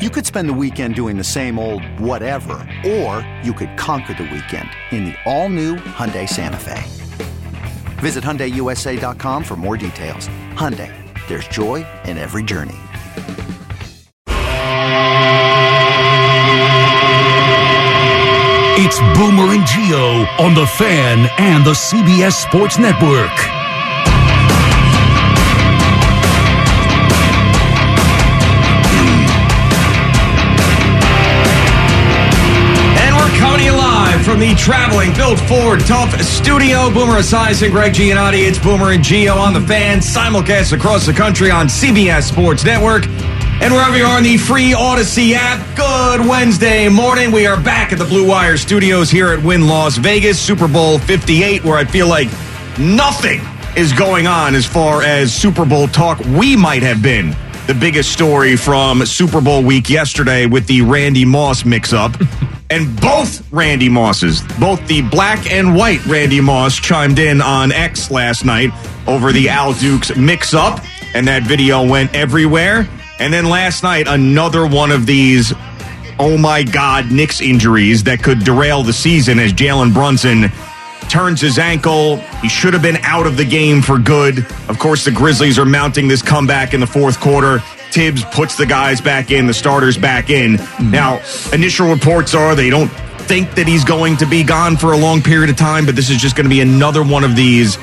You could spend the weekend doing the same old whatever, or you could conquer the weekend in the all-new Hyundai Santa Fe. Visit HyundaiUSA.com for more details. Hyundai, there's joy in every journey. It's Boomer and Gio on the Fan and the CBS Sports Network. Traveling Built Ford Tough Studio. Boomer Esiason, Greg Giannotti. It's Boomer and Gio on the fan. Simulcast across the country on CBS Sports Network. And wherever you are in the free Odyssey app, good Wednesday morning. We are back at the Blue Wire studios here at Wynn Las Vegas, Super Bowl 58, where I feel like nothing is going on as far as Super Bowl talk we might have been. The biggest story from Super Bowl week yesterday with the Randy Moss mix up. and both Randy Mosses, both the black and white Randy Moss, chimed in on X last night over the Al Dukes mix up. And that video went everywhere. And then last night, another one of these, oh my God, Knicks injuries that could derail the season as Jalen Brunson turns his ankle. He should have been out of the game for good. Of course, the Grizzlies are mounting this comeback in the fourth quarter. Thibs puts the guys back in, the starters back in. Now, initial reports are they don't think that he's going to be gone for a long period of time, but this is just going to be another one of these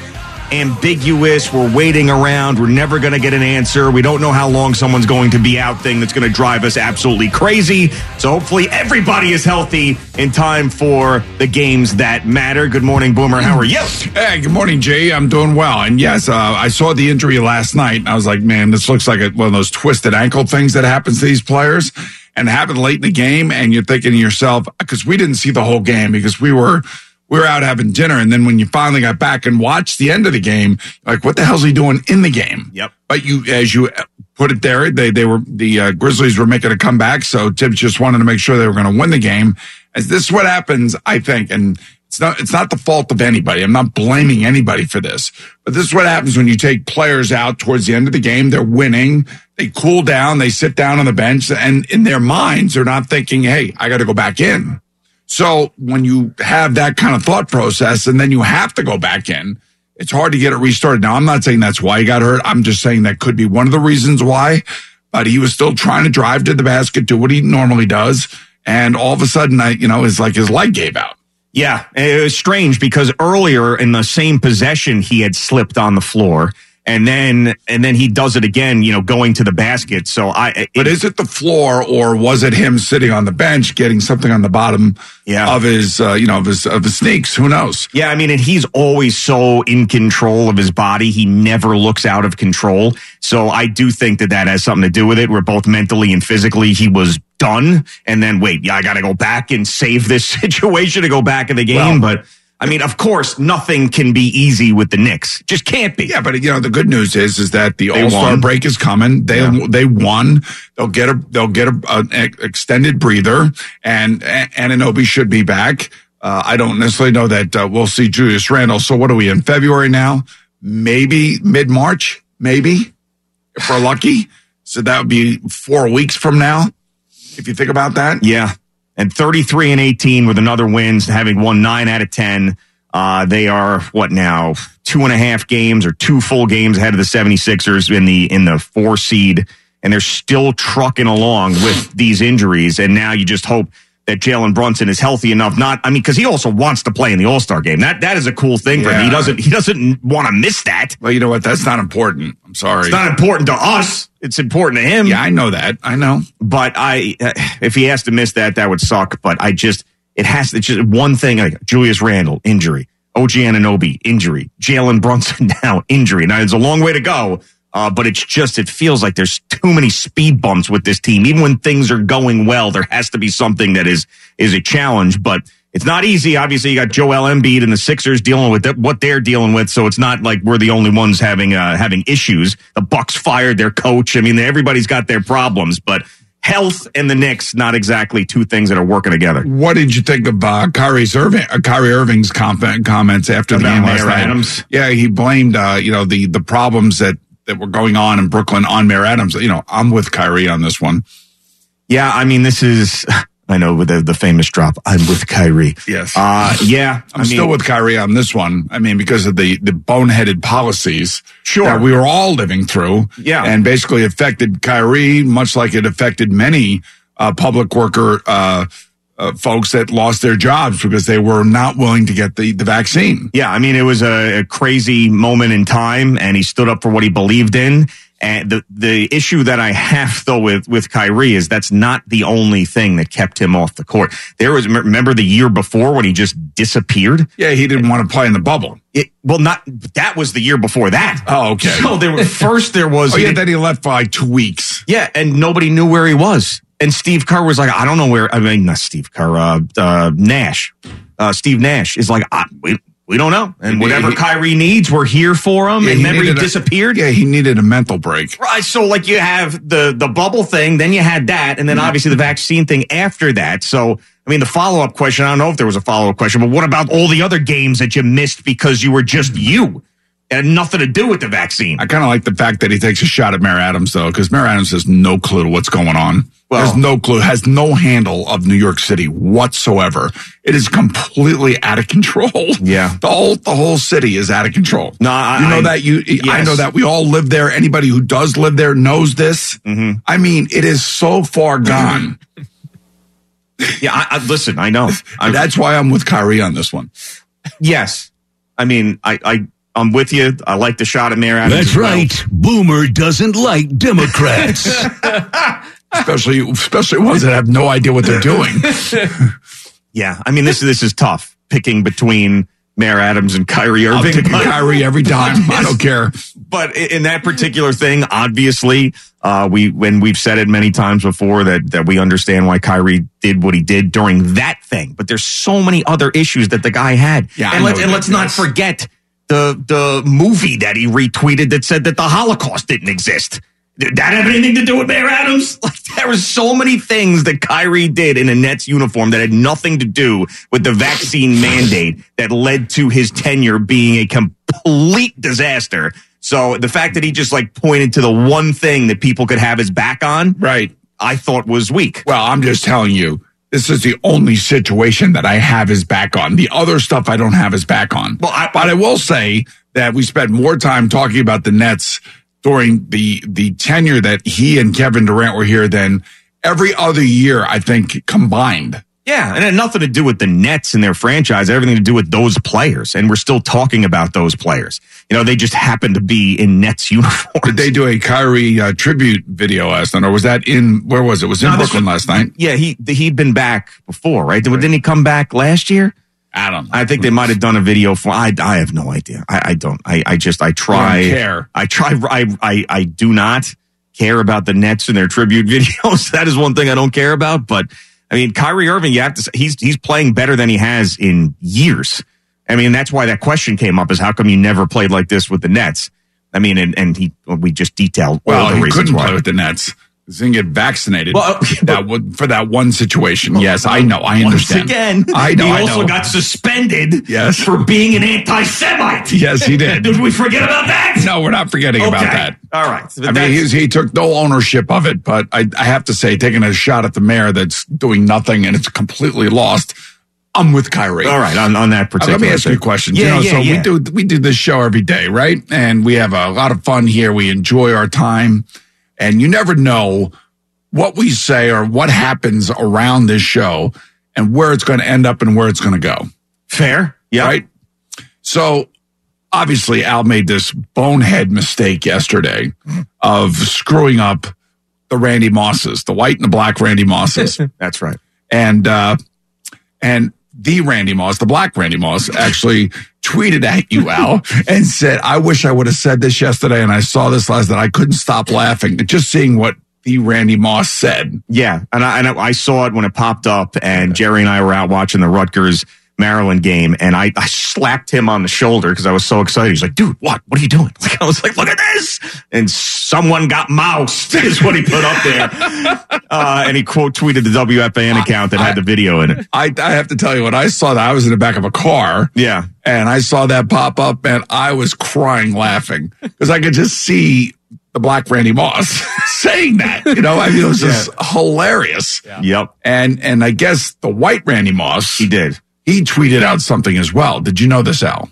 ambiguous. We're waiting around. We're never going to get an answer. We don't know how long someone's going to be out thing that's going to drive us absolutely crazy. So hopefully everybody is healthy in time for the games that matter. Good morning, Boomer. How are you? Hey, good morning, Jay. I'm doing well. And yes, uh, I saw the injury last night and I was like, man, this looks like a, one of those twisted ankle things that happens to these players and happened late in the game. And you're thinking to yourself, because we didn't see the whole game because we were we were out having dinner. And then when you finally got back and watched the end of the game, like, what the hell's he doing in the game? Yep. But you, as you put it there, they, they were, the uh, Grizzlies were making a comeback. So Thibs just wanted to make sure they were going to win the game. As this is what happens, I think, and it's not, it's not the fault of anybody. I'm not blaming anybody for this, but this is what happens when you take players out towards the end of the game. They're winning. They cool down. They sit down on the bench and in their minds, they're not thinking, Hey, I got to go back in. So when you have that kind of thought process and then you have to go back in, it's hard to get it restarted. Now, I'm not saying that's why he got hurt. I'm just saying that could be one of the reasons why, but he was still trying to drive to the basket, do what he normally does. And all of a sudden, I, you know, it's like his leg gave out. Yeah, it was strange because earlier in the same possession, he had slipped on the floor. And then, and then he does it again, you know, going to the basket. So I, it, But is it the floor or was it him sitting on the bench getting something on the bottom Yeah. of his, uh, you know, of his, of his sneaks? Who knows? Yeah, I mean, and he's always so in control of his body. He never looks out of control. So I do think that that has something to do with it. Where both mentally and physically he was done. And then wait, yeah, I got to go back and save this situation to go back in the game. Well- but I mean, of course, nothing can be easy with the Knicks. Just can't be. Yeah, but you know the good news is is that the All Star break is coming. They Yeah. they won. They'll get a they'll get a, an extended breather, and and Anunoby should be back. Uh, I don't necessarily know that uh, we'll see Julius Randle. So what are we in February now? Maybe mid March, maybe if we're lucky. So that would be four weeks from now. If you think about that, Yeah. And 33 and 18 with another wins, having won nine out of 10. Uh, they are what now? Two and a half games or two full games ahead of the 76ers in the, in the four seed. And they're still trucking along with these injuries. And now you just hope that Jalen Brunson is healthy enough. Not, I mean, cause he also wants to play in the All Star game. That, that is a cool thing for him. He doesn't, he doesn't want to miss that. well, you know what? That's not important. I'm sorry. It's not important to us. It's important to him. yeah, I know that. I know. but I, if he has to miss that, that would suck. But I just, it has to, it's just one thing like Julius Randle, injury, OG Anunoby, injury, Jalen Brunson now, injury. Now, it's a long way to go, Uh, but it's just, it feels like there's too many speed bumps with this team. Even when things are going well, there has to be something that is, is a challenge, but it's not easy. Obviously, you got Joel Embiid and the Sixers dealing with th- what they're dealing with. So it's not like we're the only ones having, uh, having issues. The Bucks fired their coach. I mean, everybody's got their problems, but health and the Knicks, not exactly two things that are working together. What did you think of uh, Kyrie's Irving, uh, Kyrie Irving's com- comments after the game last night? Adams? Yeah, he blamed uh, you know the the problems that that were going on in Brooklyn on Mayor Adams. You know, I'm with Kyrie on this one. Yeah, I mean, this is, I know with the, the famous drop, I'm with Kyrie. Yes. Uh, yeah. I'm I mean, still with Kyrie on this one. I mean, because of the the boneheaded policies Sure. that we were all living through. Yeah. and basically affected Kyrie much like it affected many uh, public worker uh, uh, folks that lost their jobs because they were not willing to get the the vaccine. Yeah, I mean, it was a, a crazy moment in time, and he stood up for what he believed in. And the the issue that I have though with with Kyrie is that's not the only thing that kept him off the court. There was remember the year before when he just disappeared. Yeah, he didn't want to play in the bubble. It, well, not that was the year before that. Oh, okay. So there were first there was Oh yeah, then he left for like two weeks. Yeah, and nobody knew where he was. And Steve Kerr was like, I don't know where. I mean, not Steve Kerr, uh, uh, Nash. Uh, Steve Nash is like, we, we don't know. And He- whatever he- Kyrie needs, we're here for him. Yeah, and remember, he needed a- disappeared. yeah, he needed a mental break. Right. So, like, you have the the bubble thing, then you had that, and then obviously the vaccine thing after that. So, I mean, the follow up question. I don't know if there was a follow up question, but what about all the other games that you missed because you were just you? It had nothing to do with the vaccine. I kind of like the fact that he takes a shot at Mayor Adams though, because Mayor Adams has no clue what's going on. Well- has no clue, has no handle of New York City whatsoever. It is completely out of control. Yeah. the whole the whole city is out of control. No, I- you know I- that you. I know that we all live there. Anybody who does live there knows this. Mm-hmm. I mean, it is so far gone. yeah. I, I, listen, I know. That's why I'm with Kyrie on this one. Yes. I mean, I, I, I'm with you. I like the shot at Mayor Adams. That's well. right. Boomer doesn't like Democrats. Especially, especially ones that have no idea what they're doing. Yeah. I mean, this, this is tough picking between Mayor Adams and Kyrie I'm Irving. taking Kyrie every time. I don't care. but in that particular thing, obviously, uh, we when we've said it many times before that that we understand why Kyrie did what he did during that thing. But there's so many other issues that the guy had. Yeah, and know let's and let's not forget the the movie that he retweeted that said that the Holocaust didn't exist. Did that have anything to do with Mayor Adams? Like there were so many things that Kyrie did in a Nets uniform that had nothing to do with the vaccine mandate that led to his tenure being a complete disaster. So the fact that he just like pointed to the one thing that people could have his back on, Right. I thought was weak. Well, I'm just telling you, this is the only situation that I have his back on. The other stuff I don't have his back on. Well, I- but I will say that we spent more time talking about the Nets during the the tenure that he and Kevin Durant were here than every other year, I think, combined. Yeah, and it had nothing to do with the Nets and their franchise, everything to do with those players. And we're still talking about those players. You know, they just happen to be in Nets uniforms. Did they do a Kyrie uh, tribute video last night, or was that in where was it? It was in No, this Brooklyn was- last night. yeah, he he'd been back before, right? Didn't he come back last year? I don't. know. I think they might have done a video for. I I have no idea. I, I don't. I I just I try. Don't care. I try. I I I do not care about the Nets and their tribute videos. that is one thing I don't care about. But I mean, Kyrie Irving, you have to. say, He's he's playing better than he has in years. I mean, that's why that question came up: is how come you never played like this with the Nets? I mean, and and he we just detailed all Well, the he reasons couldn't why. play with the Nets. Didn't get vaccinated. Well, okay, that would, for that one situation. Yes, I know. I Once understand. again, I know. he I also know. got suspended Yes. for being an anti-Semite. Yes, he did. Did we forget about that? No, we're not forgetting about that. All right. I mean, he's, he took no ownership of it, but I, I have to say, taking a shot at the mayor that's doing nothing and it's completely lost. I'm with Kyrie. all right on, on that Uh, particular. Let me ask you a thing. question. Yeah, you know, yeah, so yeah. we do we do this show every day, right? And we have a lot of fun here. We enjoy our time, and you never know what we say or what happens around this show and where it's going to end up and where it's going to go. Fair. Yeah. Right. So obviously, Al made this bonehead mistake yesterday of screwing up the Randy Mosses, the white and the black Randy Mosses That's right. and uh, and the Randy Moss, the black Randy Moss, actually tweeted at you, Al, and said, I wish I would have said this yesterday. And I saw this last night. I couldn't stop laughing just seeing what the Randy Moss said. Yeah, and I, and I saw it when it popped up, and Jerry and I were out watching the Rutgers Maryland game, and I, I slapped him on the shoulder because I was so excited. He's like, "Dude, what? What are you doing?" Like I was like, "Look at this!" And someone got Moss'd is what he put up there, uh, and he quote tweeted the WFAN account that had the video in it. I, I have to tell you, when I saw that, I was in the back of a car. Yeah, and I saw that pop up, and I was crying laughing because I could just see the black Randy Moss saying that. You know, I mean, it was just hilarious. Yep. And and I guess the white Randy Moss, he did. He tweeted out something as well. Did you know this, Al?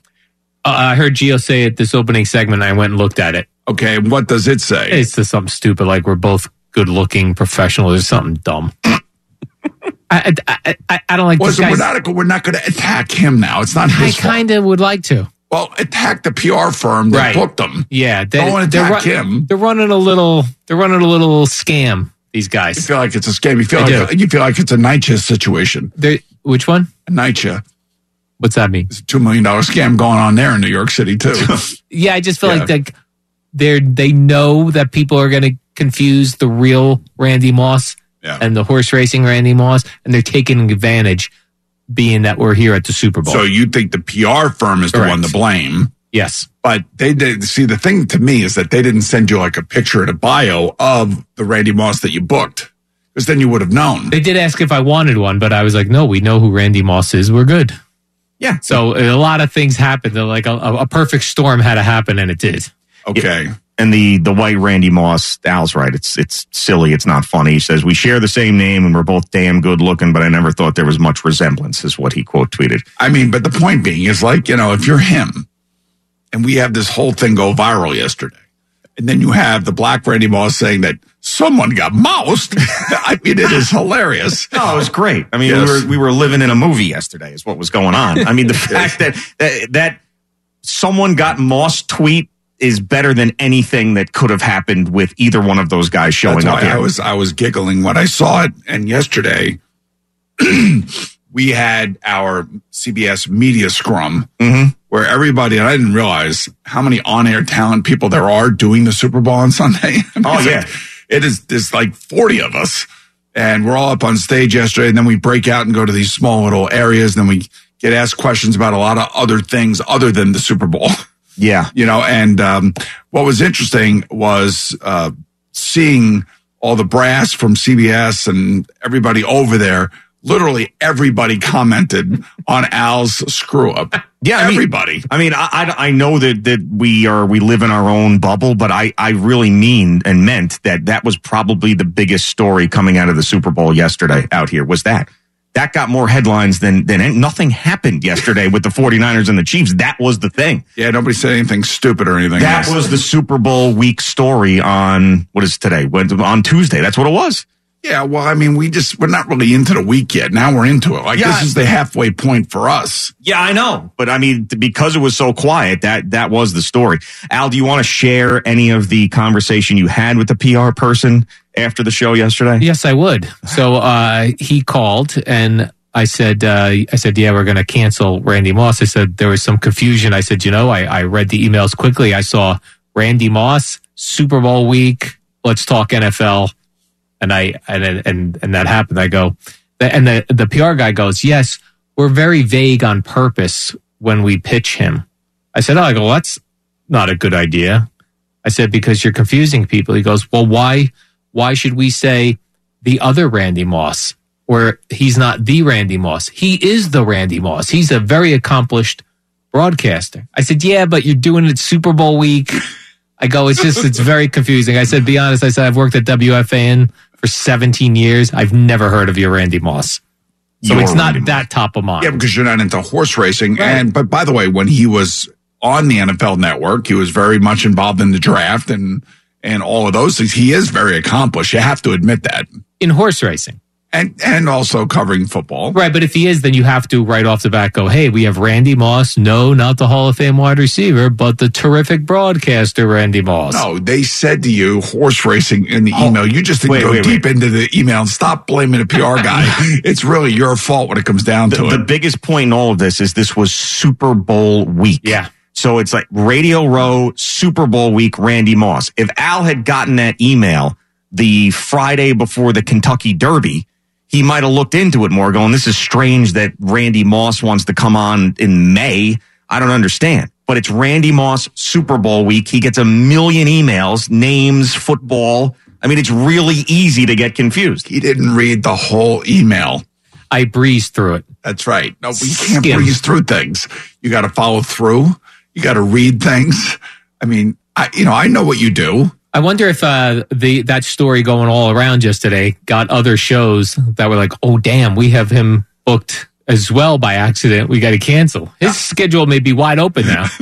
Uh, I heard Gio say it this opening segment. I went and looked at it. Okay, what does it say? It's just something stupid, like we're both good-looking professionals, or something dumb. I, I, I, I don't like Well, this so we're not we're not going to attack him now. It's not I his fault. kind of would like to. Well, attack the PR firm that Right. booked him. Yeah, they, Don't wanna they're attack run- him. They're running a little. They're running a little scam. These guys. You feel like it's a scam. You feel I like do. you feel like it's a NYCHA situation. They're, which one? NYCHA, What's that mean? it's a two million dollar scam going on there in New York City too. Yeah, I just feel Yeah. like they're they know that people are going to confuse the real Randy Moss Yeah. and the horse racing Randy Moss, and they're taking advantage, being that we're here at the Super Bowl. so you think the PR firm is the one to blame? yes, But they did see the thing to me is that they didn't send you like a picture and a bio of the Randy Moss that you booked. Because then you would have known. they did ask if I wanted one, but I was like, no, we know who Randy Moss is. We're good. Yeah. So a lot of things happened. They're like a, a perfect storm had to happen, and it did. Okay. And the the white Randy Moss, Al's right. It's it's silly. It's not funny. He says we share the same name and we're both damn good looking, but I never thought there was much resemblance. Is what he quote tweeted. I mean, but the point being is like, you know, if you're him and we have this whole thing go viral yesterday, and then you have the black Randy Moss saying that someone got Moss'd. I mean, it is hilarious. No, it was great. I mean, Yes. we were we were living in a movie yesterday. Is what was going on. I mean, the fact that, that that someone got Moss tweet is better than anything that could have happened with either one of those guys showing That's up why here. I was I was giggling when I saw it. And yesterday, we had our CBS media scrum Mhm. Where everybody and I didn't realize how many on-air talent people there are doing the Super Bowl on Sunday. I mean, Oh, yeah. like- it is. There's like 40 of us, and we're all up on stage yesterday. And then we break out and go to these small little areas. And then we get asked questions about a lot of other things other than the Super Bowl. yeah, you know and um, what was interesting was uh, seeing all the brass from cbs and everybody over there literally everybody commented on al's screw up Yeah, I mean- everybody I mean, I, I, I know that, that we are, we live in our own bubble, but I, I really mean and meant that that was probably the biggest story coming out of the Super Bowl yesterday out here was that. That got more headlines than, than nothing happened yesterday with the 49ers and the Chiefs. That was the thing. yeah nobody said anything stupid or anything That else. was the Super Bowl week story on, what is today? When, on Tuesday. That's what it was. Yeah well i mean we just we're not really into the week yet now we're into it like Yeah. this is the halfway point for us Yeah, I know. But I mean, because it was so quiet, that, that was the story. Al, do you want to share any of the conversation you had with the PR person after the show yesterday? Yes, I would. So uh, he called and I said, uh, I said, yeah, we're going to cancel Randy Moss. I said there was some confusion. I said, you know, I, I read the emails quickly. I saw Randy Moss Super Bowl week. Let's talk NFL. And I and and and that happened. I go, and the the PR guy goes, yes, we're very vague on purpose when we pitch him. I said, oh, I go, that's not a good idea. I said because you're confusing people. He goes, well, why? Why should we say the other Randy Moss, or he's not the Randy Moss? He is the Randy Moss. He's a very accomplished broadcaster. I said, yeah, but you're doing it Super Bowl week. I go, it's just, it's very confusing. I said, be honest. I said, I've worked at WFAN for 17 years. I've never heard of your Randy Moss. So Your it's not Randy Moss. that top of mind. Yeah, because you're not into horse racing. And but by the way, when he was on the NFL Network, he was very much involved in the draft and and all of those things. He is very accomplished. You have to admit that. In horse racing. And and also covering football. Right, but if he is, then you have to right off the bat go, hey, we have Randy Moss. No, not the Hall of Fame wide receiver, but the terrific broadcaster, Randy Moss. No, they said to you horse racing in the oh, email. You just didn't Wait, go wait, deep into the email and stop blaming the PR guy. it's really your fault when it comes down to it. the biggest point in all of this is this was Super Bowl week. Yeah. So it's like Radio Row, Super Bowl week, Randy Moss. If Al had gotten that email the Friday before the Kentucky Derby, he might have looked into it more, going, This is strange that Randy Moss wants to come on in May. I don't understand. But it's Randy Moss Super Bowl week. He gets a million emails, names, football. I mean, it's really easy to get confused. he didn't read the whole email. I breezed through it. That's right. No, we can't Skim. breeze through things. You got to follow through. You got to read things. I mean, I, you know, I know what you do. I wonder if uh, the that story going all around yesterday got other shows that were like, oh damn, we have him booked as well by accident. We got to cancel. His schedule may be wide open now.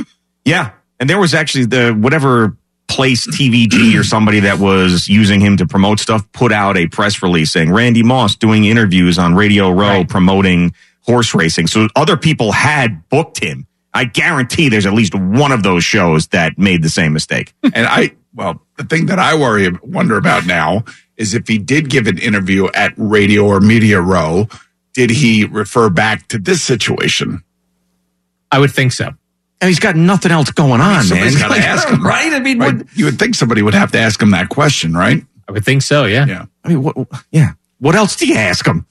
Yeah. And there was actually the whatever place TVG or somebody that was using him to promote stuff put out a press release saying Randy Moss doing interviews on Radio Row Right. promoting horse racing. So other people had booked him. I guarantee there's at least one of those shows that made the same mistake. And I, well, the thing that I worry, wonder about now is if he did give an interview at Radio or Media Row, did he refer back to this situation? I would think so. And he's got nothing else going on, man. Somebody's got to Like, ask him, right? I mean, Right? what, You would think somebody would have to ask him that question, right? I would think so. Yeah. Yeah. I mean, what, yeah. What else do you ask him?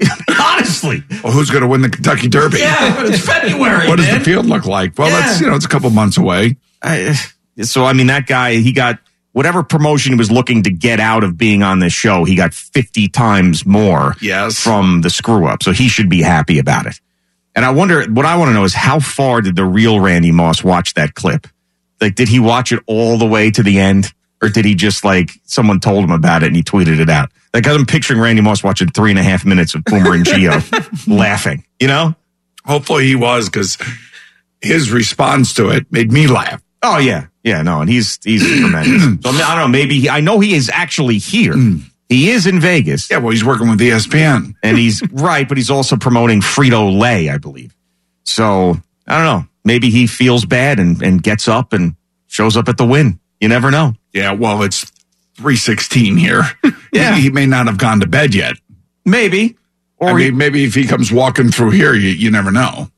Honestly. Well, who's going to win the Kentucky Derby? Yeah, it's February. What does the field look like? Well, that's, you know, it's a couple months away. I, uh, so I mean, that guy, he got whatever promotion he was looking to get out of being on this show, he got 50 times more Yes. from the screw up. So he should be happy about it. And I wonder, what I want to know is how far did the real Randy Moss watch that clip? Like, did he watch it all the way to the end? Or did he just like someone told him about it and he tweeted it out? Like, I'm picturing Randy Moss watching three and a half minutes of Boomer and Gio laughing, you know? Hopefully he was because his response to it made me laugh. Oh yeah, yeah, no, and he's he's tremendous. So I, mean, I don't know. Maybe he, I know he is actually here. Mm. He is in Vegas, Yeah, well, he's working with ESPN. and he's right, but he's also promoting Frito Lay, I believe. So I don't know. Maybe he feels bad and and gets up and shows up at the Wynn. You never know. Yeah, well, it's 316 here. Yeah. He, he may not have gone to bed yet. Maybe, or I he- mean, maybe if he comes walking through here, you, you never know.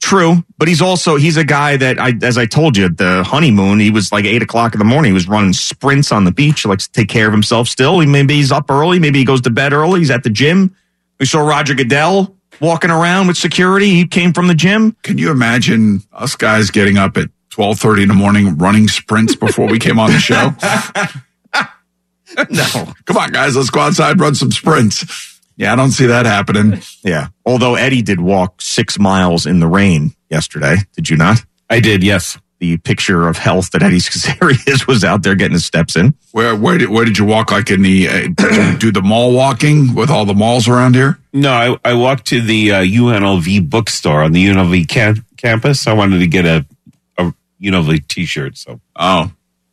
True, but he's also he's a guy that I, as I told you, the honeymoon. He was like eight o'clock in the morning. He was running sprints on the beach. He likes to take care of himself. Still, he maybe he's up early. Maybe he goes to bed early. He's at the gym. We saw Roger Goodell walking around with security. He came from the gym. Can you imagine us guys getting up at 1230 in the morning, running sprints before we came on the show? No, Come on, guys, let's go outside, run some sprints. Yeah, I don't see that happening. yeah. Although Eddie did walk six miles in the rain yesterday. Did you not? I did, yes. The picture of health that Eddie Scazzerius was out there getting his steps in. Where where did where did you walk? Like in the uh, do the mall walking with all the malls around here? No, I, I walked to the uh, UNLV bookstore on the UNLV cam- campus. I wanted to get a, a UNLV t-shirt. So Oh,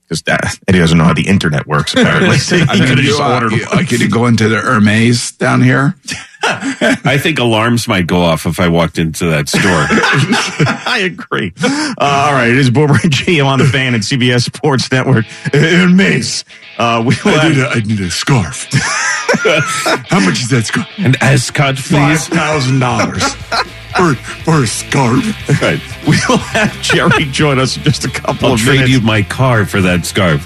because Eddie doesn't know how the internet works. Apparently, he I mean, could have you, just uh, ordered. you- like you go into the Hermes down here. I think alarms might go off if I walked into that store. I agree. Uh, all right, it is Boomer and Gio on the fan at CBS Sports Network. And Mace, uh, we will I need have a, I need a scarf. How much is that scarf? An ascot, Five please. thousand dollars for for a scarf. Right. we will have Jerry join us in just a couple minutes. I'll of trade minutes. you my car for that scarf.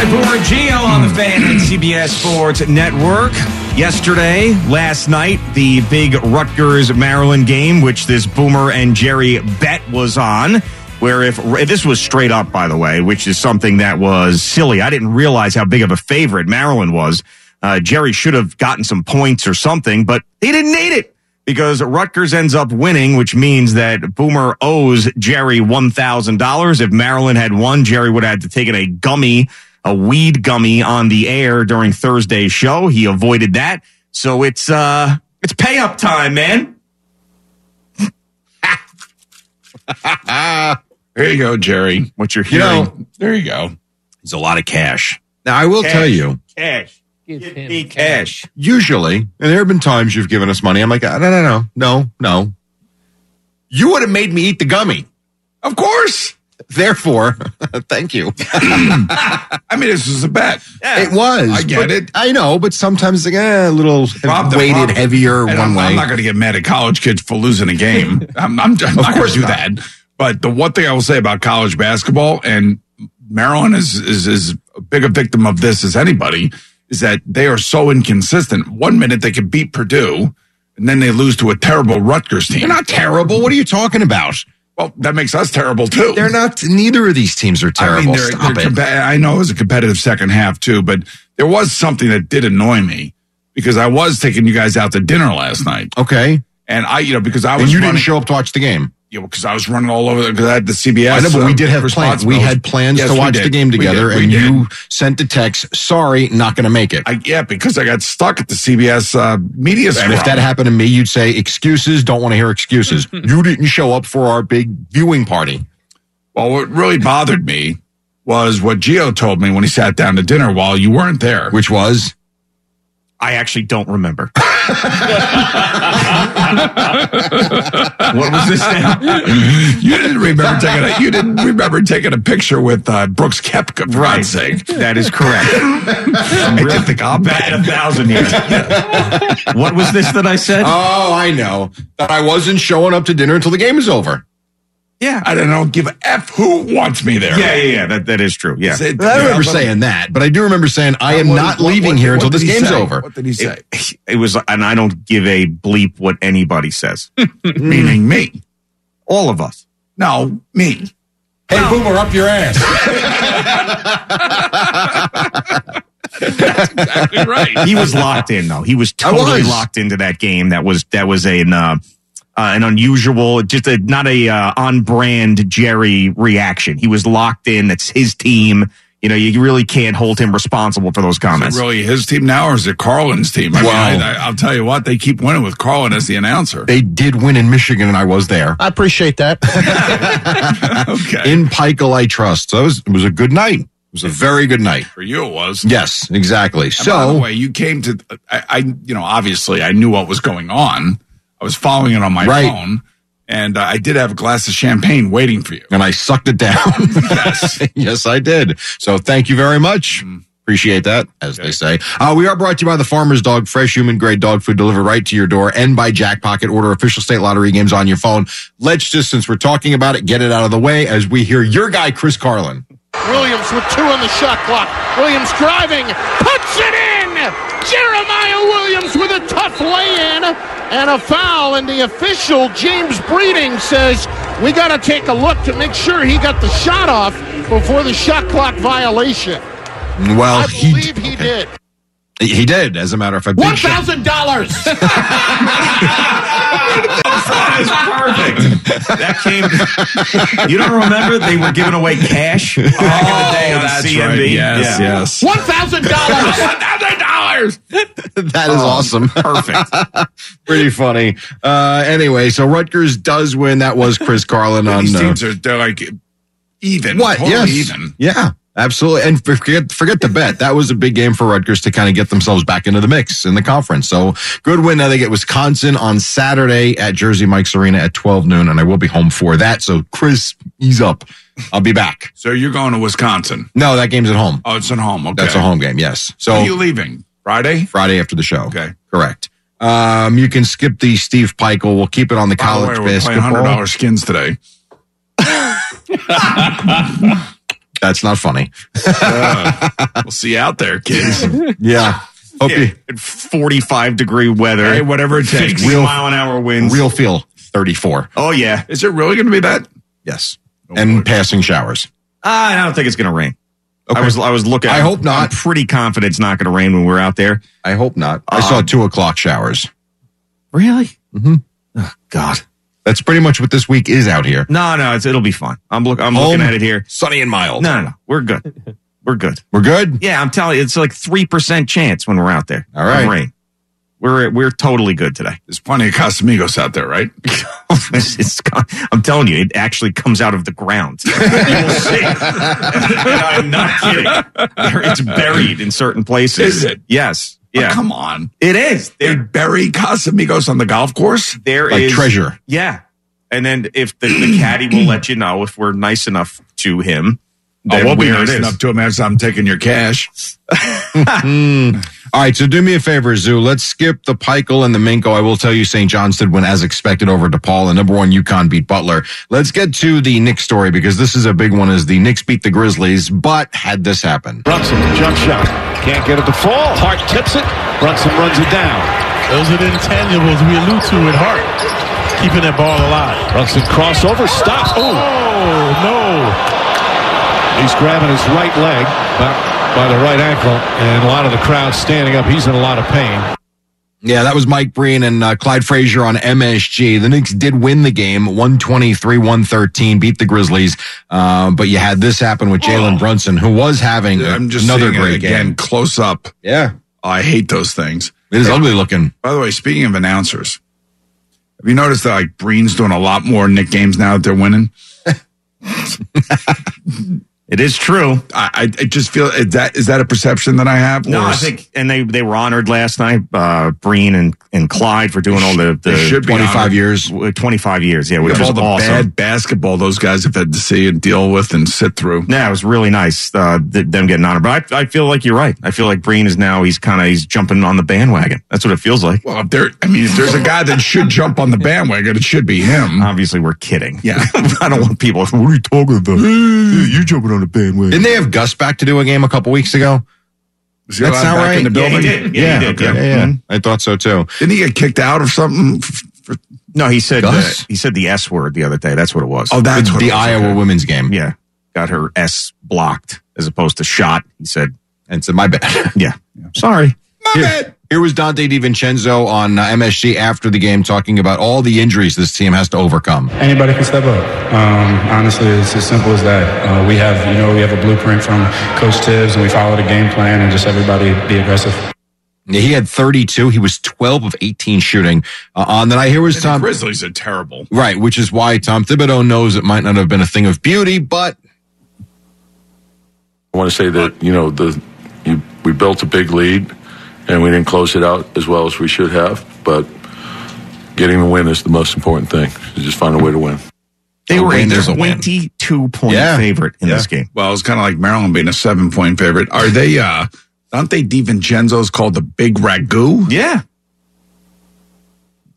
Right, Boomer and Gio on the fan at CBS Sports Network. Yesterday, last night, the big Rutgers Maryland game, which this Boomer and Jerry bet was on. Where if, if this was straight up, by the way, which is something that was silly. I didn't realize how big of a favorite Maryland was. Uh, Jerry should have gotten some points or something, but he didn't need it because Rutgers ends up winning, which means that Boomer owes Jerry $1,000. If Maryland had won, Jerry would have had to take it a gummy, a weed gummy on the air during Thursday's show. He avoided that. So it's, uh, it's pay up time, man. There you go, Jerry. What you're You hearing. know, There you go. It's a lot of cash. now I will Cash. tell you, Cash. Give me cash. usually, and there have been times you've given us money. I'm like, no, no, no, no, no. You would have made me eat the gummy. Of course. Therefore, thank you. I mean, this was a bet. It was. I get it. I know, but sometimes it's like, eh, a little Rob, weighted problem- heavier and one I'm, way. I'm not going to get mad at college kids for losing a game. I'm, I'm, I'm not going course to do not. that. But the one thing I will say about college basketball, and Maryland is, is as big a victim of this as anybody, is that they are so inconsistent. One minute they could beat Purdue, and then they lose to a terrible Rutgers team. They're not terrible. What are you talking about? Well, that makes us terrible too. They're not. Neither of these teams are terrible. I mean, they're, Stop they're compa- I know it was a competitive second half too, but there was something that did annoy me because I was taking you guys out to dinner last night, okay. and I, you know, because I was And you running, didn't show up to watch the game. You know, because I was running all over because I had the CBS. I know, but we uh, did have plans. We had plans Yes, to watch the game We did. together, We and did. you sent a text. Sorry, not going to make it. I, yeah, because I got stuck at the CBS uh, media. and if that happened to me, you'd say excuses. Don't want to hear excuses. you didn't show up for our big viewing party. well, what really bothered me was what Gio told me when he sat down to dinner while you weren't there. which was I actually don't remember. what was this now? you didn't remember taking a, you didn't remember taking a picture with uh, Brooks Koepka for Right. God's sake. That is correct. I did think I'll Bat a thousand years. what was this that I said? oh, I know that I wasn't showing up to dinner until the game is over. Yeah. I don't give a f who wants me there. Yeah, yeah, yeah. That, that is true. Yeah. Said- I remember Yeah, saying that, but I do remember saying I am what- not what- leaving what- here what until this he game's say? over. What did he say? It, it was, and I don't give a bleep what anybody says. Meaning me. All of us. No, me. Hey, Boomer, up your ass. That's exactly right. He was locked in though. He was totally was. locked into that game. That was that was an uh, uh, an unusual, just a not a uh, on brand Jerry reaction. He was locked in. That's his team. You know, you really can't hold him responsible for those Is comments. it really his team now, or is it Carlin's team? I Wow. mean, I, I, I'll tell you what, they keep winning with Carlin as the announcer. They did win in Michigan, and I was there I appreciate that. okay, in Pikiell. I trust. So it was, it was a good night. It was a very good night. for you it was. Yes, exactly. And by the So way, you came to. I, I, you know, obviously, I knew what was going on. I was following it on my Right. phone, and uh, I did have a glass of champagne waiting for you. and I sucked it down. Yes. yes, I did. So thank you very much. Appreciate that, as they say. Uh, we are brought to you by the Farmer's Dog, fresh human grade dog food delivered right to your door, and by Jackpocket. Order official state lottery games on your phone. Let's just, since we're talking about it, get it out of the way as we hear your guy, Chris Carlin. Williams with two on the shot clock. Williams driving, puts it in. Jeremiah Williams with a tough lay-in and a foul. And the official James Breeding says we got to take a look to make sure he got the shot off before the shot clock violation. Well, I he believe he did. He did, as a matter of fact. One Big shout- thousand dollars. Perfect. That came. You don't remember they were giving away cash back in the day on that's CMB? right. Yes, yes. One thousand dollars. thousand dollars. that is awesome. Perfect. Pretty funny. Uh, anyway, so Rutgers does win. That was Chris Carlin on. These uh, teams are they're like even. What? Totally yes. even. Yeah, absolutely. And forget forget the bet. That was a big game for Rutgers to kind of get themselves back into the mix in the conference. So good win. Now they get Wisconsin on Saturday at Jersey Mike's Arena at 12 noon, and I will be home for that. So Chris, ease up. I'll be back. So you're going to Wisconsin? No, that game's at home. Oh, it's at home. Okay. That's a home game. Yes. So When are you leaving? Friday? Friday after the show. Okay. Correct. Um, you can skip the Steve Pikiell. We'll keep it on the By the college way, we're playing basketball. hundred dollars skins today. That's not funny. We'll see you out there, kids. Yeah. Hope you Yeah, 45 degree weather. Hey, whatever it takes. 50 mile an hour winds. real feel 34. Oh, yeah. Is it really going to be that? Yes. and passing showers. I don't think it's going to rain. I was I was looking. I hope not. I'm pretty confident it's not going to rain when we're out there. I hope not. I saw two o'clock showers. Really? Mm-hmm. Oh, God. That's pretty much what this week is out here. No, no, it's, it'll be fun. I'm look. I'm Home, looking at it here. Sunny and mild. No, no, no. We're good. We're good. We're good. Yeah, I'm telling you, it's like three percent chance when we're out there. All right. Rain. We're we're totally good today. There's plenty of Casamigos out there, right? It's- it's- I'm telling you, it actually comes out of the ground. you will see. I'm not kidding. It's buried in certain places. Is it? Yes. Oh, Yeah. come on. It is. They bury Casamigos on the golf course? there Like is- treasure. Yeah. And then if the, the caddy will let you know if we're nice enough to him, Oh, then we'll be nice enough to him as I'm taking your cash. Hmm. All right, so do me a favor, Zoo. Let's skip the Pikiell and the Minko. I will tell you, St. John's did win as expected over DePaul, and number one UConn beat Butler. Let's get to the Knicks story because this is a big one. As the Knicks beat the Grizzlies, but had this happen, Brunson, jump shot. Can't get it to fall. Hart tips it. Brunson runs it down. Those are the intangibles we allude to with Hart. Keeping that ball alive. Brunson crossover. Stops. Oh, no. He's grabbing his right leg by, by the right ankle, and a lot of the crowd standing up. He's in a lot of pain. yeah, that was Mike Breen and uh, Clyde Frazier on MSG. The Knicks did win the game, 123-113, beat the Grizzlies. Um, but you had this happen with Jalen Brunson, who was having a- I'm just another seeing it great again game. close up. Yeah, I hate those things. it is ugly looking. By the way, speaking of announcers, have you noticed that like Breen's doing a lot more Knick games now that they're winning? It is true. I, I, just feel is that is that a perception that I have? No, I think, and they they were honored last night. Uh, Breen and, and Clyde for doing all the, the should be 25 years. twenty five years. Yeah, which is all the awesome. bad basketball those guys have had to see and deal with and sit through. Yeah, it was really nice uh, them getting honored. But I, I feel like you're right. I feel like Breen is now he's kind of he's jumping on the bandwagon. That's what it feels like. Well, if there, I mean, if there's a guy that should jump on the bandwagon, it should be him. Obviously, we're kidding. Yeah. I don't want people. What are you talking about? you jumping on the bandwagon? Didn't they have Gus back to do a game a couple weeks ago? Is he That's not back right. in the Yeah, he building? did. Yeah, he did. okay. Yeah. yeah, yeah. I thought so too. Didn't he get kicked out of something? f- for- No, he said uh, Gus? he said the S word the other day. That's what it was. oh, that's the what it was, Iowa okay. women's game. yeah, got her S blocked as opposed to shot. He said, And said, my bad. "Yeah, sorry." Here, here was Donte DiVincenzo on uh, MSG after the game talking about all the injuries this team has to overcome. Anybody can step up. Um, honestly, it's as simple as that. Uh, we have, you know, we have a blueprint from Coach Thibs, and we follow the game plan, and just everybody be aggressive. He had 32. He was 12 of 18 shooting uh, on the night. Here was And the Tom. Grizzlies are terrible. Right, which is why Tom Thibodeau knows it might not have been a thing of beauty, but I want to say that you know the you, we built a big lead and we didn't close it out as well as we should have. But getting the win is the most important thing. You just find a way to win. They A were win a is a win. twenty-two point Yeah. favorite in Yeah. this game. Well, it's kind of like Maryland being a seven point favorite. Are they, uh, aren't they DiVincenzo's called the big ragu? Yeah,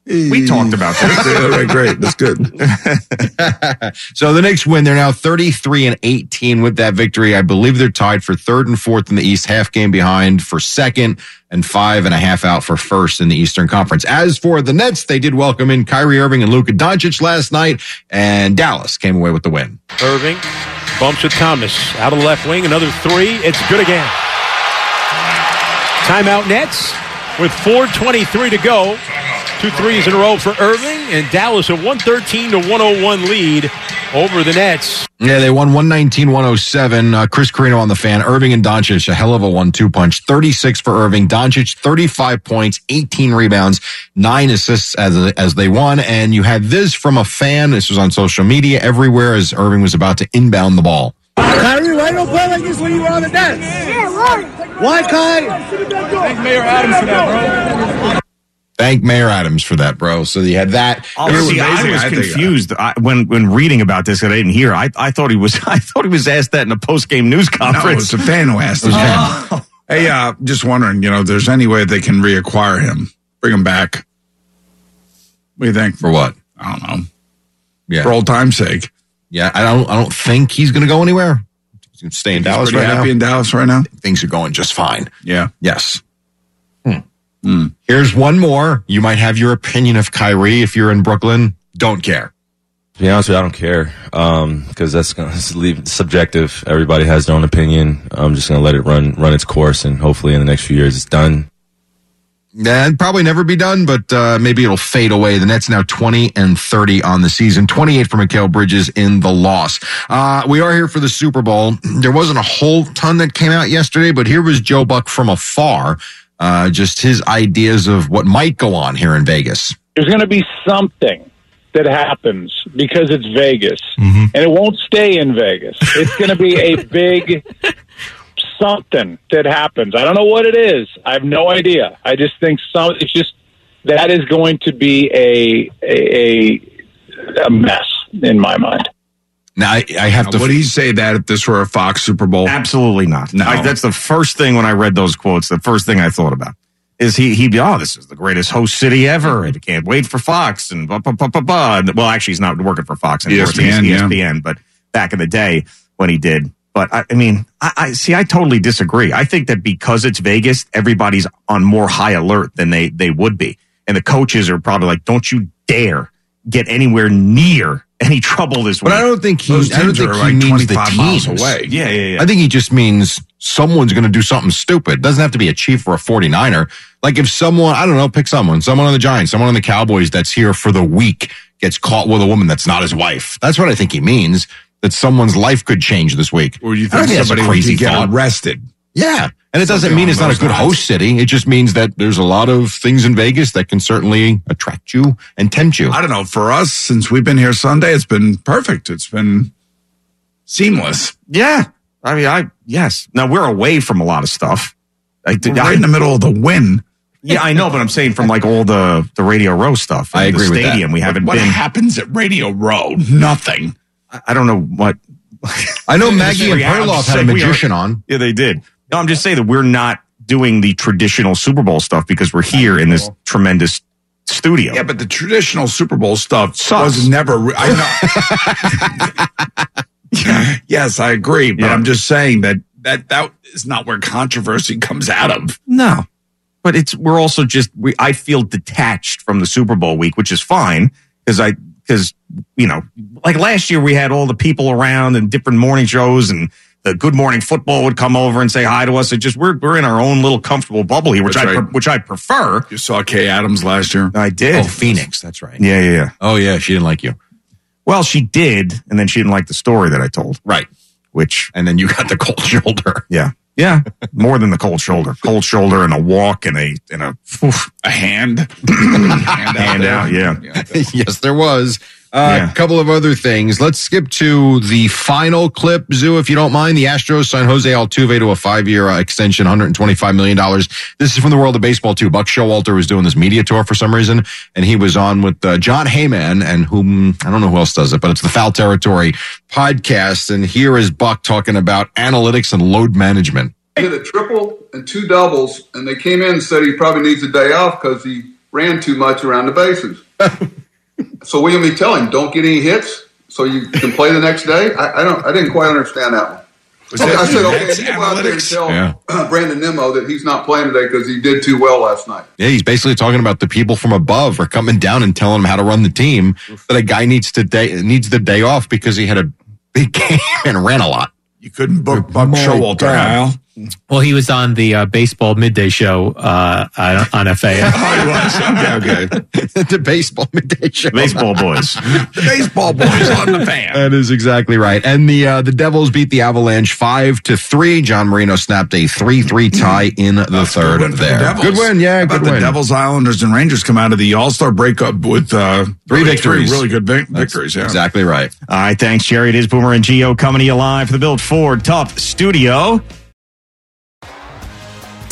we talked about this. All right, great. That's good. so the Knicks win. They're now 33 and 18 with that victory. I believe they're tied for third and fourth in the East, half game behind for second and five and a half out for first in the Eastern Conference. As for the Nets, they did welcome in Kyrie Irving and Luka Doncic last night, and Dallas came away with the win. Irving bumps with Thomas out of the left wing. Another three. It's good again. Timeout Nets with 4.23 to go. Two threes in a row for Irving, and Dallas a 113 to 101 lead over the Nets. Yeah, they won 119 107. Uh, Chris Carrino on the fan. Irving and Doncic, a hell of a one two punch. 36 for Irving. Doncic, 35 points, 18 rebounds, nine assists as, as they won. And you had this from a fan. This was on social media everywhere as Irving was about to inbound the ball. Kyrie, why don't play like this when you were on the deck? Yeah, why? Why, Kai? Thank Mayor Adams for that, bro. Thank Mayor Adams for that, bro. So you had that. Oh, see, I was confused I, when when reading about this. that I didn't hear. I I thought he was I thought he was asked that in a post game news conference. No, it's a fan who asked. It Oh. Hey, uh, just wondering, you know, if there's any way they can reacquire him, bring him back. What do you think? For what? I don't know. Yeah. For old time's sake. Yeah, I don't. I don't think he's going to go anywhere. He's going to stay in He's Dallas pretty right happy now. in Dallas right now. Things are going just fine. Yeah. Yes. Hmm. Here's one more. You might have your opinion of Kyrie if you're in Brooklyn. Don't care. To be honest with you, I don't care because that's going to leave subjective. Everybody has their own opinion. I'm just going to let it run run its course, and hopefully, in the next few years, it's done. Yeah, it'd probably never be done, but uh, maybe it'll fade away. The Nets now 20 and 30 on the season, 28 for Mikal Bridges in the loss. Uh, we are here for the Super Bowl. There wasn't a whole ton that came out yesterday, but here was Joe Buck from afar. Uh, just his ideas of what might go on here in Vegas. there's going to be something that happens because it's Vegas, and it won't stay in Vegas. It's going to be a big something that happens. I don't know what it is. I have no idea. I just think some. It's just that is going to be a, a, a mess in my mind. Now I, I have to. Would he say that if this were a Fox Super Bowl? Absolutely not. No. I, that's the first thing when I read those quotes. The first thing I thought about is he he'd be oh this is the greatest host city ever. I can't wait for Fox and blah, blah, blah, blah, blah. And, Well, actually, he's not working for Fox anymore. It's ESPN, yeah. ESPN, but back in the day when he did. But I, I mean, I, I see. I totally disagree. I think that because it's Vegas, everybody's on more high alert than they they would be, and the coaches are probably like, "Don't you dare get anywhere near any trouble this week." But I don't think he. Those I don't teams think are he like means the 25 miles teams. away. Yeah, yeah, yeah. I think he just means someone's going to do something stupid. Doesn't have to be a Chief or a 49er. Like if someone, I don't know, pick someone, someone on the Giants, someone on the Cowboys that's here for the week gets caught with a woman that's not his wife. That's what I think he means. That someone's life could change this week. Or you I think that's a somebody crazy would get thought. arrested? Yeah. And it doesn't mean it's not a good host city. It just means that there's a lot of things in Vegas that can certainly attract you and tempt you. I don't know. For us, since we've been here Sunday, it's been perfect. It's been seamless. Yeah. I mean, I, yes. Now we're away from a lot of stuff. I, We're right in the middle of the Wynn. Yeah, I know, but I'm saying from like all the, the Radio Row stuff. I agree the with that. stadium. We haven't What been. happens at Radio Row? Nothing. I I don't know what. I know Maggie and Perloff had a we are- magician on. Yeah, they did. No, I'm just saying that we're not doing the traditional Super Bowl stuff because we're here in this tremendous studio. Yeah, but the traditional Super Bowl stuff was never. Re- I know. yes, I agree, but I'm just saying that that that is not where controversy comes out of. No, but it's we're also just we. I feel detached from the Super Bowl week, which is fine because I because you know like last year we had all the people around and different morning shows and the Good Morning Football would come over and say hi to us. It just we're we're in our own little comfortable bubble here, which That's I right. pre- which I prefer. You saw Kay Adams last year. I did. Oh, Phoenix. That's right. Yeah, yeah, yeah. Oh, yeah. She didn't like you. Well, she did, and then she didn't like the story that I told. Right. Which and then you got the cold shoulder. Yeah. Yeah. More than the cold shoulder. Cold shoulder and a walk and a and a oof, a hand. hand, hand out. Yeah. yes, there was. Uh, A couple of other things. Let's skip to the final clip, Zoo, if you don't mind. The Astros signed Jose Altuve to a five-year uh, extension, $125 million. This is from the world of baseball, too. Buck Showalter was doing this media tour for some reason, and he was on with uh, Jon Heyman, and whom, I don't know who else does it, but it's the Foul Territory podcast. And here is Buck talking about analytics and load management. He hit a triple and two doubles, and they came in and said he probably needs a day off because he ran too much around the bases. so we me tell him, don't get any hits, so you can play the next day. I, I don't. I didn't quite understand that one. Was Okay, that I said, okay, Mets you go out there and tell Yeah. Brandon Nimmo that he's not playing today because he did too well last night. Yeah, he's basically talking about the people from above are coming down and telling him how to run the team. That a guy needs to day needs the day off because he had a big game and ran a lot. You couldn't book Buck My Showalter, God. Al. Well, he was on the uh, baseball midday show uh, on on FAN. Oh, he was. Okay, okay. the baseball midday show. Baseball boys. The baseball boys on the fan. That is exactly right. And the uh, the Devils beat the Avalanche five to three. John Marino snapped a three three tie in the third Good win for the there. Good win, yeah. How Good about the win. Devils, Islanders, and Rangers come out of the All Star breakup with uh, Three really victories. really good vic- victories. Yeah, Exactly right. All right, thanks, Jerry. It is Boomer and Gio coming to you live from the Built Ford Tough Studio.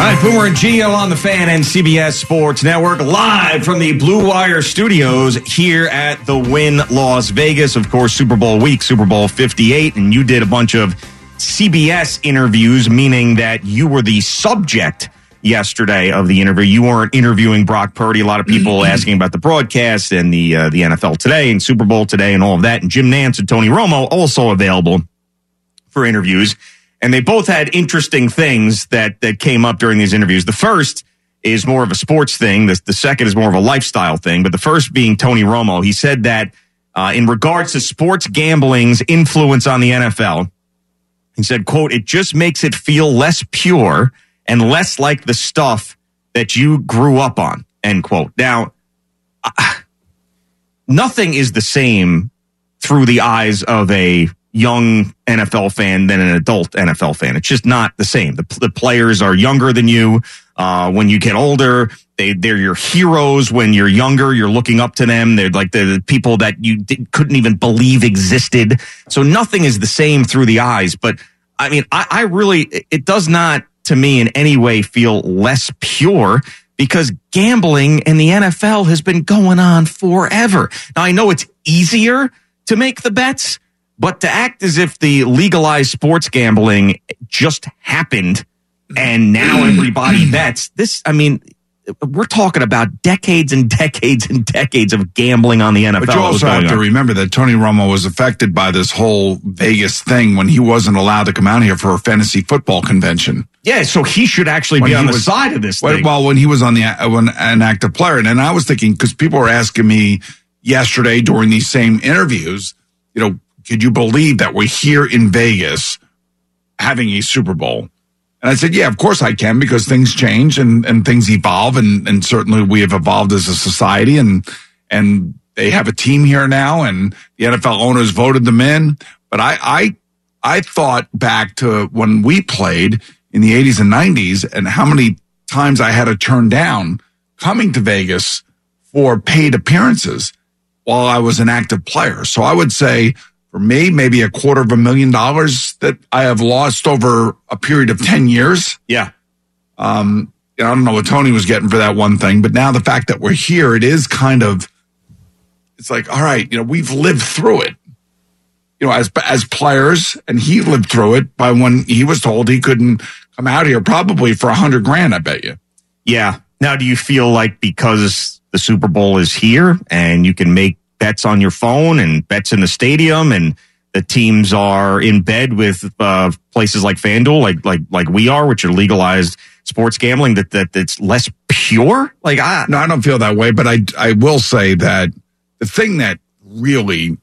All right, Boomer and Gio on the Fan and CBS Sports Network, live from the Blue Wire Studios here at the Wynn Las Vegas. Of course, Super Bowl week, Super Bowl 58, and you did a bunch of CBS interviews, meaning that you were the subject yesterday of the interview. You weren't interviewing Brock Purdy. A lot of people asking about the broadcast and the uh, the NFL today and Super Bowl today and all of that. And Jim Nantz and Tony Romo also available for interviews. And they both had interesting things that that came up during these interviews. The first is more of a sports thing. The, the second is more of a lifestyle thing. But the first being Tony Romo. He said that uh, in regards to sports gambling's influence on the NFL, he said, quote, it just makes it feel less pure and less like the stuff that you grew up on, end quote. Now, nothing is the same through the eyes of a young NFL fan than an adult NFL fan. It's just not the same. The, the players are younger than you. Uh, when you get older, they, they're your heroes. When you're younger, you're looking up to them. They're like the, people that you did, couldn't even believe existed. So nothing is the same through the eyes. But I mean, I, I really, it does not to me in any way feel less pure because gambling in the NFL has been going on forever. Now I know it's easier to make the bets, but to act as if the legalized sports gambling just happened and now everybody bets this, I mean, we're talking about decades and decades and decades of gambling on the NFL. But you also have to remember that Tony Romo was affected by this whole Vegas thing when he wasn't allowed to come out here for a fantasy football convention. Yeah, so he should actually When be on the was- side of this Well, thing. well, when he was on the uh, when an active player, and, and I was thinking because people were asking me yesterday during these same interviews, you know, could you believe that we're here in Vegas having a Super Bowl? And I said, yeah, of course I can because things change and, and things evolve and, and certainly we have evolved as a society and, and they have a team here now and the NFL owners voted them in. But I, I, I thought back to when we played in the 80s and 90s and how many times I had to turn down coming to Vegas for paid appearances while I was an active player. So I would say for me, maybe a quarter of a million dollars that I have lost over a period of 10 years. Yeah. Um, I don't know what Tony was getting for that one thing, but now the fact that we're here, it is kind of, it's like, all right, you know, we've lived through it. You know, as as players, and he lived through it by when he was told he couldn't come out here, probably for a hundred grand. I bet you. Yeah. Now, do you feel like because the Super Bowl is here and you can make bets on your phone and bets in the stadium and the teams are in bed with uh, places like FanDuel, like like like we are, which are legalized sports gambling, that that that's less pure? Like, I, no, I don't feel that way, but I I will say that the thing that really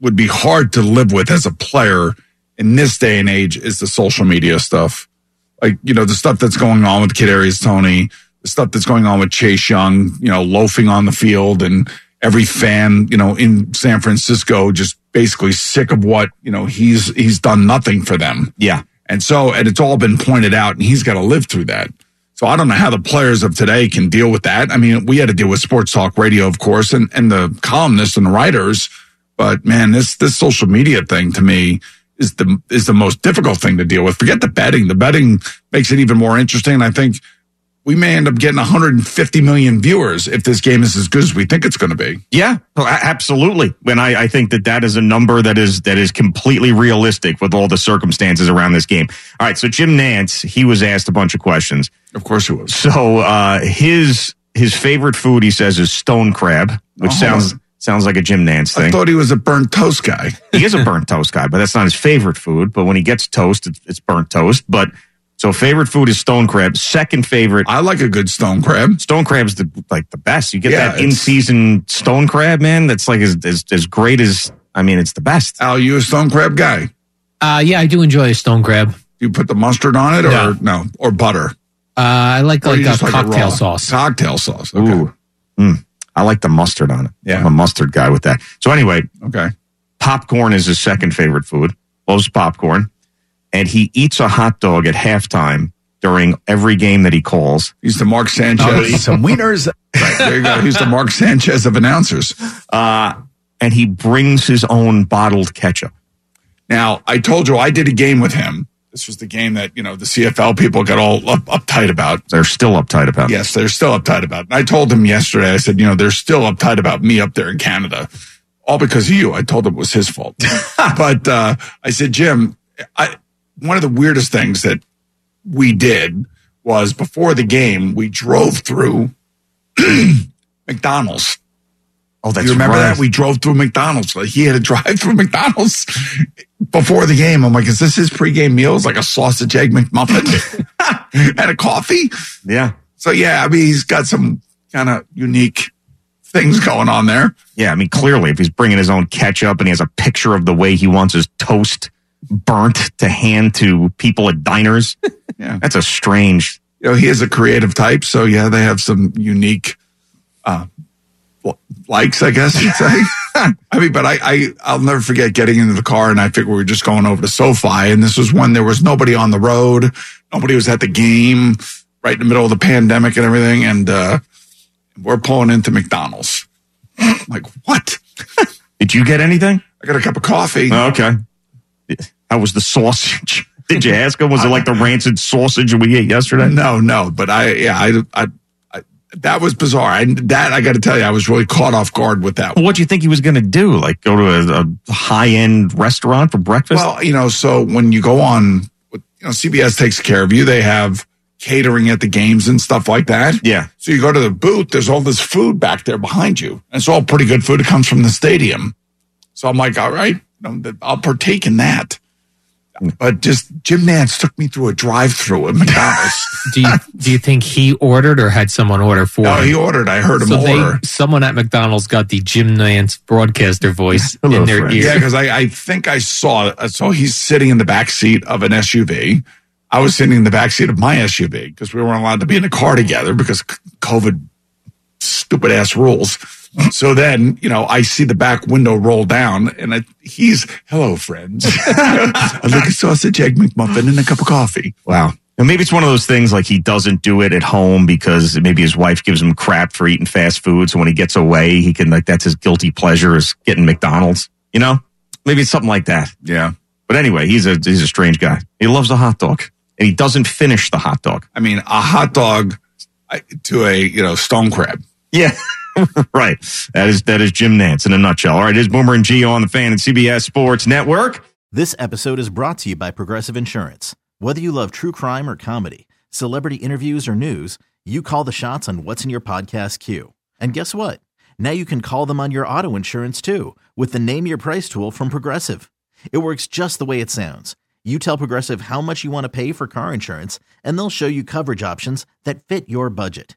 would be hard to live with as a player in this day and age is the social media stuff. Like, you know, the stuff that's going on with Kadarius Toney, the stuff that's going on with Chase Young, you know, loafing on the field and every fan, you know, in San Francisco just basically sick of what you know he's he's done nothing for them. Yeah, and so and it's all been pointed out, and he's got to live through that. So I don't know how the players of today can deal with that. I mean, we had to deal with sports talk radio, of course, and and the columnists and the writers. But man, this this social media thing to me is the is the most difficult thing to deal with. Forget the betting. The betting makes it even more interesting. I think we may end up getting 150 million viewers if this game is as good as we think it's going to be. Yeah, absolutely. And I, I think that that is a number that is that is completely realistic with all the circumstances around this game. All right, so Jim Nantz, he was asked a bunch of questions. Of course he was. So uh, his his favorite food, he says, is stone crab, which Oh. sounds sounds like a Jim Nantz thing. I thought he was a burnt toast guy. he is a burnt toast guy, but that's not his favorite food. But when he gets toast, it's, it's burnt toast. But so favorite food is stone crab. Second favorite, I like a good stone crab. Stone crab's the like the best. You get Yeah, that in season stone crab, man. That's like as, as as great as I mean, it's the best. Al, you a stone crab guy? Uh, yeah, I do enjoy a stone crab. You put the mustard on it, or No. no, or butter? Uh, I like Or like a just like it cocktail raw? sauce. Cocktail sauce. Okay. Ooh, Mm. I like the mustard on it. Yeah. I'm a mustard guy with that. So anyway, Okay. popcorn is his second favorite food. Loves popcorn, and he eats a hot dog at halftime during every game that he calls. He's the Mark Sanchez. Oh, eat some wieners. Right, there you go. He's the Mark Sanchez of announcers. Uh, and he brings his own bottled ketchup. Now, I told you I did a game with him. This was the game that, you know, the CFL people got all up, uptight about. They're still uptight about. Yes, they're still uptight about. And I told him yesterday, I said, you know, they're still uptight about me up there in Canada. All because of you. I told him it was his fault. but uh, I said, Jim, I, one of the weirdest things that we did was before the game, we drove through McDonald's. Oh, that's you remember right. that? We drove through McDonald's. Like he had to drive through McDonald's before the game. I'm like, is this his pregame meal? It's like a sausage egg McMuffin and a coffee. Yeah. So yeah, I mean, he's got some kind of unique things going on there. Yeah, I mean, clearly, if he's bringing his own ketchup and he has a picture of the way he wants his toast burnt to hand to people at diners, Yeah. that's a strange. You know, he is a creative type. So yeah, they have some unique, uh, likes, I guess you'd say. I mean, but I, I, I'll never forget getting into the car and I figured we were just going over to SoFi and this was when there was nobody on the road. Nobody was at the game right in the middle of the pandemic and everything. And, uh, we're pulling into McDonald's. I'm like, what? Did you get anything? I got a cup of coffee. Oh, okay. How was the sausage? Did you ask him? Was it like the rancid sausage we ate yesterday? No, no, but I, yeah, I, I, I that was bizarre. I, that I got to tell you, I was really caught off guard with that. What do you think he was going to do? Like go to a, a high end restaurant for breakfast? Well, you know, so when you go on, you know, CBS takes care of you. They have catering at the games and stuff like that. Yeah. So you go to the booth, there's all this food back there behind you. And it's all pretty good food. It comes from the stadium. So I'm like, all right, you know, th- I'll partake in that. But just Jim Nantz took me through a drive through at McDonald's. Do you do you think he ordered or had someone order for no, him? he ordered. I heard him so order. they, someone at McDonald's got the Jim Nantz broadcaster voice Hello, in their friend. ear. Yeah, because I, I think I saw. So he's sitting in the back seat of an SUV. I was sitting in the back seat of my SUV because we weren't allowed to be in the car together because COVID stupid ass rules. So then, you know, I see the back window roll down and I, he's, hello, friends. I'd like sausage, egg McMuffin and a cup of coffee. Wow. And maybe it's one of those things like he doesn't do it at home because maybe his wife gives him crap for eating fast food. So when he gets away, he can like that's his guilty pleasure is getting McDonald's. You know, maybe it's something like that. Yeah. But anyway, he's a he's a strange guy. He loves a hot dog and he doesn't finish the hot dog. I mean, a hot dog to a, you know, stone crab. Yeah. right. That is that is Jim Nantz in a nutshell. All right, it is Boomer and Gio on the fan and CBS Sports Network. This episode is brought to you by Progressive Insurance. Whether you love true crime or comedy, celebrity interviews or news, you call the shots on what's in your podcast queue. And guess what? Now you can call them on your auto insurance too with the Name Your Price tool from Progressive. It works just the way it sounds. You tell Progressive how much you want to pay for car insurance, and they'll show you coverage options that fit your budget.